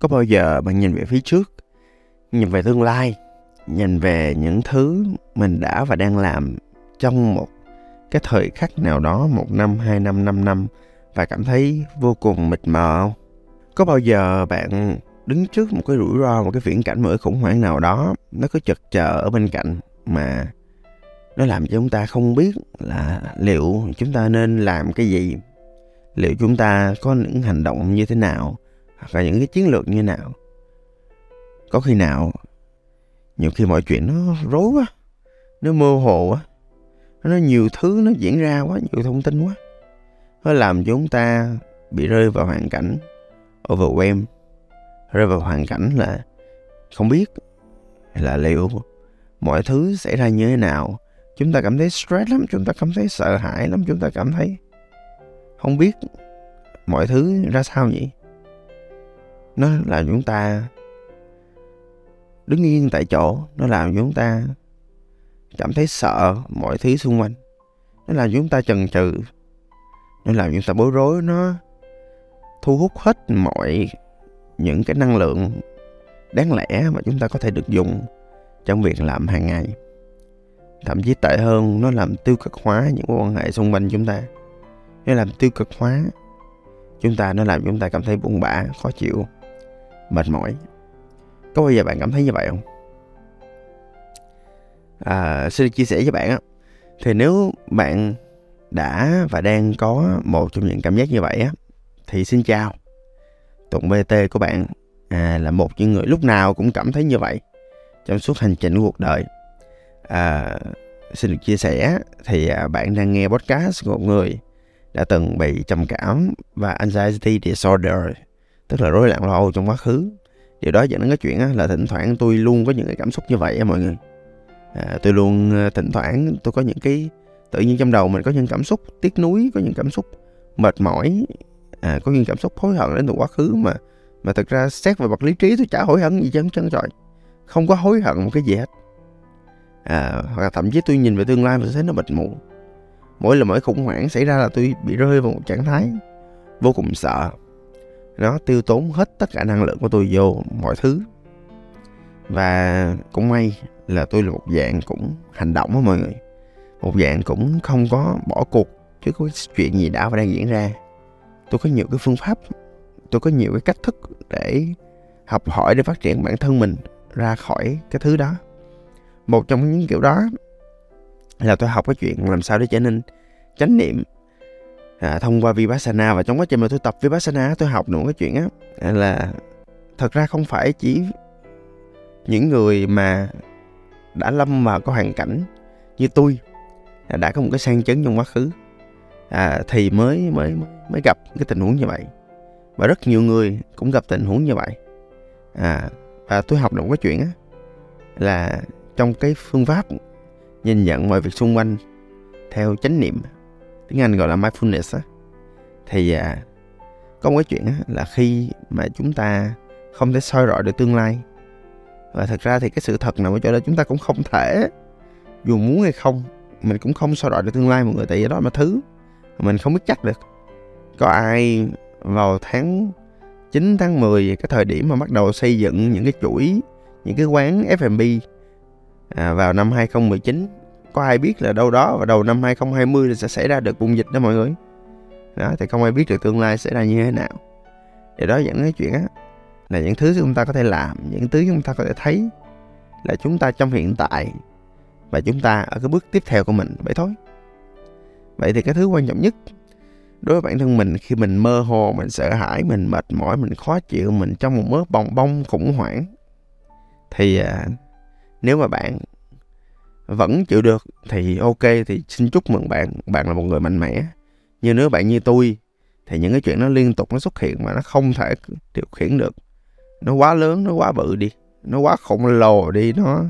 có bao giờ bạn nhìn về phía trước, nhìn về tương lai, nhìn về những thứ mình đã và đang làm trong một cái thời khắc nào đó, một năm, hai năm năm năm, và cảm thấy vô cùng mịt mờ không? Có bao giờ bạn đứng trước một cái rủi ro, một cái viễn cảnh, một cái khủng hoảng nào đó, nó cứ chật chờ ở bên cạnh mà nó làm cho chúng ta không biết là liệu chúng ta nên làm cái gì? Liệu chúng ta có những hành động như thế nào? Hoặc là những cái chiến lược như nào. Có khi nào, nhiều khi mọi chuyện nó rối quá, nó mơ hồ quá, nó nhiều thứ nó diễn ra quá, nhiều thông tin quá. Nó làm cho chúng ta bị rơi vào hoàn cảnh overwhelm, rơi vào hoàn cảnh là không biết, là liệu mọi thứ xảy ra như thế nào, chúng ta cảm thấy stress lắm, chúng ta cảm thấy sợ hãi lắm, chúng ta cảm thấy không biết mọi thứ ra sao nhỉ? Nó làm chúng ta. Đứng yên tại chỗ, nó làm chúng ta cảm thấy sợ mọi thứ xung quanh. Nó làm chúng ta chần chừ. Nó làm chúng ta bối rối. Nó thu hút hết mọi những cái năng lượng đáng lẽ mà chúng ta có thể được dùng trong việc làm hàng ngày. Thậm chí tệ hơn, nó làm tiêu cực hóa những mối quan hệ xung quanh chúng ta. Nó làm tiêu cực hóa chúng ta, nó làm chúng ta cảm thấy buồn bã, khó chịu mệt mỏi. Có bao giờ bạn cảm thấy như vậy không? À, xin chia sẻ với bạn á. Thì nếu bạn đã và đang có một trong những cảm giác như vậy á thì xin chào. Tụng BT của bạn à, là một những người lúc nào cũng cảm thấy như vậy trong suốt hành trình của cuộc đời. À, xin được chia sẻ thì à, bạn đang nghe podcast của một người đã từng bị trầm cảm và anxiety disorder tức là rối loạn lo âu trong quá khứ. Điều đó dẫn đến cái chuyện là thỉnh thoảng tôi luôn có những cái cảm xúc như vậy á mọi người. À, tôi luôn ờ, thỉnh thoảng tôi có những cái tự nhiên trong đầu mình có những cảm xúc tiếc nuối có những cảm xúc mệt mỏi à, có những cảm xúc hối hận đến từ quá khứ mà mà thực ra xét về mặt lý trí tôi chả hối hận gì chứ chân trời không có hối hận một cái gì hết. À, hoặc là thậm chí tôi nhìn về tương lai và thấy nó mịt mù. Mỗi lần mỗi khủng hoảng xảy ra là tôi bị rơi vào một trạng thái vô cùng sợ nó tiêu tốn hết tất cả năng lượng của tôi vô mọi thứ. Và cũng may là tôi là một dạng cũng hành động á mọi người. Một dạng cũng không có bỏ cuộc trước cái chuyện gì đã và đang diễn ra. Tôi có nhiều cái phương pháp, tôi có nhiều cái cách thức để học hỏi, để phát triển bản thân mình ra khỏi cái thứ đó. Một trong những kiểu đó là tôi học cái chuyện làm sao để trở nên chánh niệm à, thông qua vipassana và trong quá trình mà tôi tập vipassana tôi học được cái chuyện á à, là thật ra không phải chỉ những người mà đã lâm vào cái hoàn cảnh như tôi à, đã có một cái sang chấn trong quá khứ à, thì mới mới mới gặp cái tình huống như vậy. Và rất nhiều người cũng gặp tình huống như vậy. À và tôi học được cái chuyện á là trong cái phương pháp nhìn nhận mọi việc xung quanh theo chánh niệm tiếng Anh gọi là mindfulness á. Thì à, có một cái chuyện á là khi mà chúng ta không thể soi rọi được tương lai. Và thật ra thì cái sự thật nằm ở chỗ đó chúng ta cũng không thể dù muốn hay không mình cũng không soi rọi được tương lai mọi người tại vì đó là thứ mình không biết chắc được. Có ai vào tháng 9 tháng 10 cái thời điểm mà bắt đầu xây dựng những cái chuỗi những cái quán F&B à, vào năm 2019 có ai biết là đâu đó vào đầu năm 2020 là sẽ xảy ra được bùng dịch đó mọi người? Đó thì không ai biết được tương lai sẽ ra như thế nào. Để đó dẫn đến chuyện á là những thứ chúng ta có thể làm những thứ chúng ta có thể thấy là chúng ta trong hiện tại và chúng ta ở cái bước tiếp theo của mình. Vậy thôi. Vậy thì cái thứ quan trọng nhất đối với bản thân mình khi mình mơ hồ mình sợ hãi mình mệt mỏi mình khó chịu mình trong một mớ bong bong khủng hoảng thì à, nếu mà bạn vẫn chịu được, thì ok, thì xin chúc mừng bạn. Bạn là một người mạnh mẽ. Nhưng nếu bạn như tôi, thì những cái chuyện nó liên tục nó xuất hiện mà nó không thể điều khiển được. Nó quá lớn, nó quá bự đi. Nó quá khổng lồ đi, nó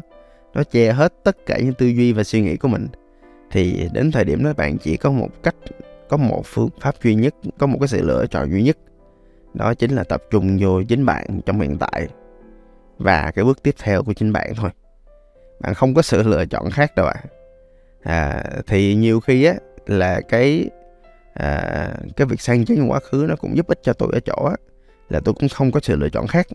nó che hết tất cả những tư duy và suy nghĩ của mình. Thì đến thời điểm đó bạn chỉ có một cách, có một phương pháp duy nhất, có một cái sự lựa chọn duy nhất. Đó chính là tập trung vô chính bạn trong hiện tại. Và cái bước tiếp theo của chính bạn thôi bạn không có sự lựa chọn khác đâu ạ. À. à, thì nhiều khi á là cái à, cái việc sang chấn quá khứ nó cũng giúp ích cho tôi ở chỗ á là tôi cũng không có sự lựa chọn khác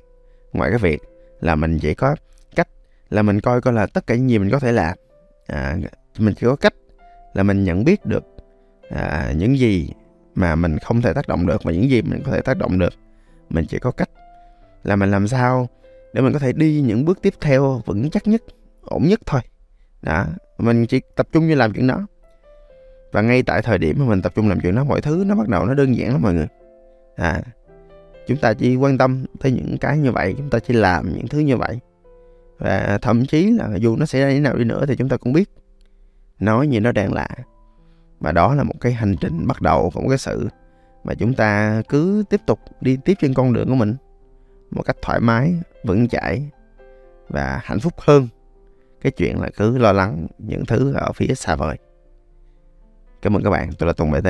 ngoài cái việc là mình chỉ có cách là mình coi coi là tất cả những gì mình có thể làm. À, mình chỉ có cách là mình nhận biết được à, những gì mà mình không thể tác động được và những gì mình có thể tác động được. Mình chỉ có cách là mình làm sao để mình có thể đi những bước tiếp theo vững chắc nhất ổn nhất thôi. Đó, mình chỉ tập trung như làm chuyện đó. Và ngay tại thời điểm mà mình tập trung làm chuyện đó, mọi thứ nó bắt đầu nó đơn giản lắm mọi người. À chúng ta chỉ quan tâm tới những cái như vậy, chúng ta chỉ làm những thứ như vậy. Và thậm chí là dù nó xảy ra như thế nào đi nữa thì chúng ta cũng biết. Nói như nó đang lạ và đó là một cái hành trình bắt đầu của một cái sự mà chúng ta cứ tiếp tục đi tiếp trên con đường của mình một cách thoải mái, vững chãi và hạnh phúc hơn cái chuyện là cứ lo lắng những thứ ở phía xa vời. Cảm ơn các bạn. Tôi là tùng bt